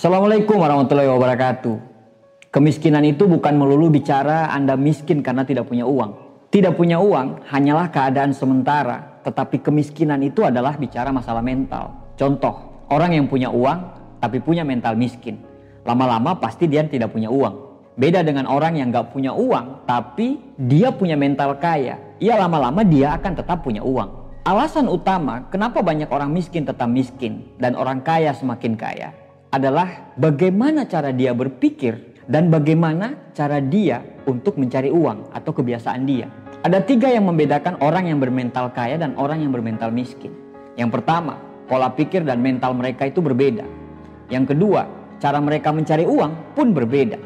Assalamualaikum warahmatullahi wabarakatuh. Kemiskinan itu bukan melulu bicara Anda miskin karena tidak punya uang. Tidak punya uang hanyalah keadaan sementara, tetapi kemiskinan itu adalah bicara masalah mental. Contoh, orang yang punya uang tapi punya mental miskin. Lama-lama pasti dia tidak punya uang. Beda dengan orang yang gak punya uang, tapi dia punya mental kaya. Ya lama-lama dia akan tetap punya uang. Alasan utama kenapa banyak orang miskin tetap miskin dan orang kaya semakin kaya adalah bagaimana cara dia berpikir dan bagaimana cara dia untuk mencari uang atau kebiasaan dia. Ada tiga yang membedakan orang yang bermental kaya dan orang yang bermental miskin. Yang pertama, pola pikir dan mental mereka itu berbeda. Yang kedua, cara mereka mencari uang pun berbeda.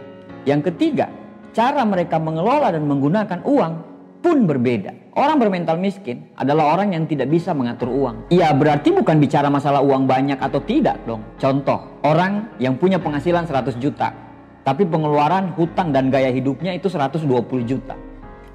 Yang ketiga, cara mereka mengelola dan menggunakan uang pun berbeda. Orang bermental miskin adalah orang yang tidak bisa mengatur uang. Iya, berarti bukan bicara masalah uang banyak atau tidak dong. Contoh, orang yang punya penghasilan 100 juta, tapi pengeluaran hutang dan gaya hidupnya itu 120 juta.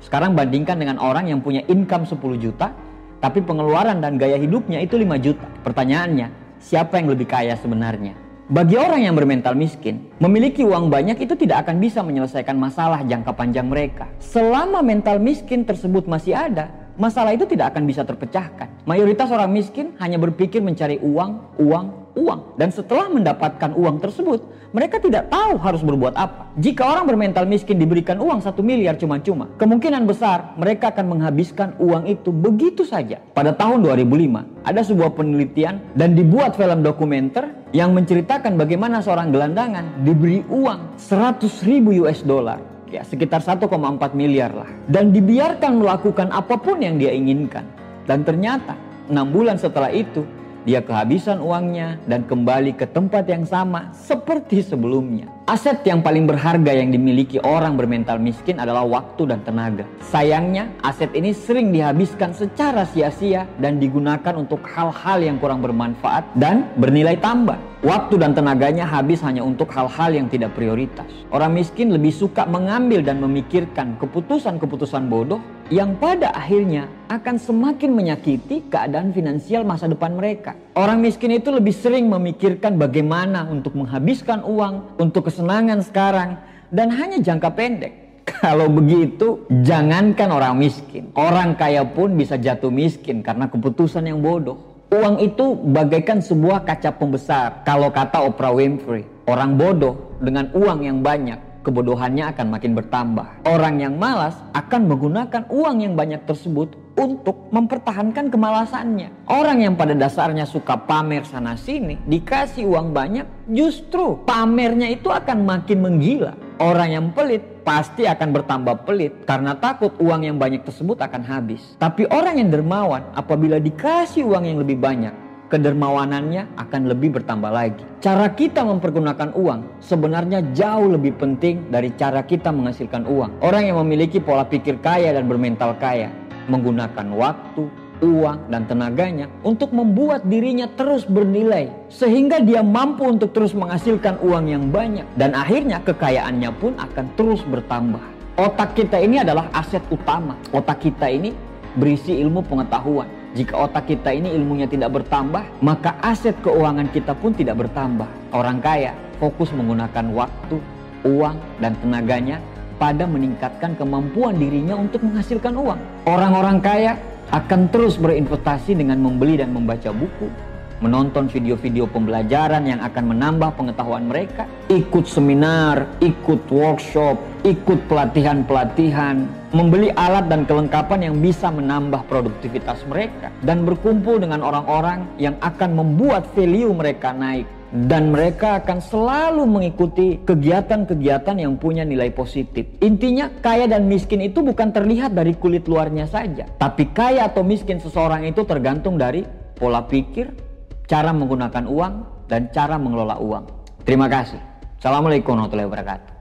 Sekarang bandingkan dengan orang yang punya income 10 juta, tapi pengeluaran dan gaya hidupnya itu 5 juta. Pertanyaannya, siapa yang lebih kaya sebenarnya? Bagi orang yang bermental miskin, memiliki uang banyak itu tidak akan bisa menyelesaikan masalah jangka panjang mereka. Selama mental miskin tersebut masih ada, masalah itu tidak akan bisa terpecahkan. Mayoritas orang miskin hanya berpikir mencari uang, uang, uang. Dan setelah mendapatkan uang tersebut, mereka tidak tahu harus berbuat apa. Jika orang bermental miskin diberikan uang satu miliar cuma-cuma, kemungkinan besar mereka akan menghabiskan uang itu begitu saja. Pada tahun 2005, ada sebuah penelitian dan dibuat film dokumenter yang menceritakan bagaimana seorang gelandangan diberi uang 100 ribu US dollar ya sekitar 1,4 miliar lah dan dibiarkan melakukan apa pun yang dia inginkan dan ternyata enam bulan setelah itu dia kehabisan uangnya dan kembali ke tempat yang sama seperti sebelumnya. Aset yang paling berharga yang dimiliki orang bermental miskin adalah waktu dan tenaga. Sayangnya, aset ini sering dihabiskan secara sia-sia dan digunakan untuk hal-hal yang kurang bermanfaat dan bernilai tambah. Waktu dan tenaganya habis hanya untuk hal-hal yang tidak prioritas. Orang miskin lebih suka mengambil dan memikirkan keputusan-keputusan bodoh yang pada akhirnya akan semakin menyakiti keadaan finansial masa depan mereka. Orang miskin itu lebih sering memikirkan bagaimana untuk menghabiskan uang untuk kesenangan sekarang dan hanya jangka pendek. Kalau begitu, jangankan orang miskin, orang kaya pun bisa jatuh miskin karena keputusan yang bodoh. Uang itu bagaikan sebuah kaca pembesar. Kalau kata Oprah Winfrey, orang bodoh dengan uang yang banyak kebodohannya akan makin bertambah. Orang yang malas akan menggunakan uang yang banyak tersebut untuk mempertahankan kemalasannya. Orang yang pada dasarnya suka pamer sana sini, dikasih uang banyak, justru pamernya itu akan makin menggila. Orang yang pelit pasti akan bertambah pelit karena takut uang yang banyak tersebut akan habis. Tapi orang yang dermawan apabila dikasih uang yang lebih banyak, kedermawanannya akan lebih bertambah lagi. Cara kita mempergunakan uang sebenarnya jauh lebih penting dari cara kita menghasilkan uang. Orang yang memiliki pola pikir kaya dan bermental kaya menggunakan waktu, uang, dan tenaganya untuk membuat dirinya terus bernilai sehingga dia mampu untuk terus menghasilkan uang yang banyak dan akhirnya kekayaannya pun akan terus bertambah. Otak kita ini adalah aset utama. Otak kita ini berisi ilmu pengetahuan jika otak kita ini ilmunya tidak bertambah, maka aset keuangan kita pun tidak bertambah. Orang kaya fokus menggunakan waktu, uang, dan tenaganya pada meningkatkan kemampuan dirinya untuk menghasilkan uang. Orang-orang kaya akan terus berinvestasi dengan membeli dan membaca buku, menonton video-video pembelajaran yang akan menambah pengetahuan mereka, ikut seminar, ikut workshop, ikut pelatihan-pelatihan, membeli alat dan kelengkapan yang bisa menambah produktivitas mereka, dan berkumpul dengan orang-orang yang akan membuat value mereka naik. Dan mereka akan selalu mengikuti kegiatan-kegiatan yang punya nilai positif. Intinya, kaya dan miskin itu bukan terlihat dari kulit luarnya saja, tapi kaya atau miskin seseorang itu tergantung dari pola pikir, cara menggunakan uang, dan cara mengelola uang. Terima kasih. Assalamualaikum warahmatullahi wabarakatuh.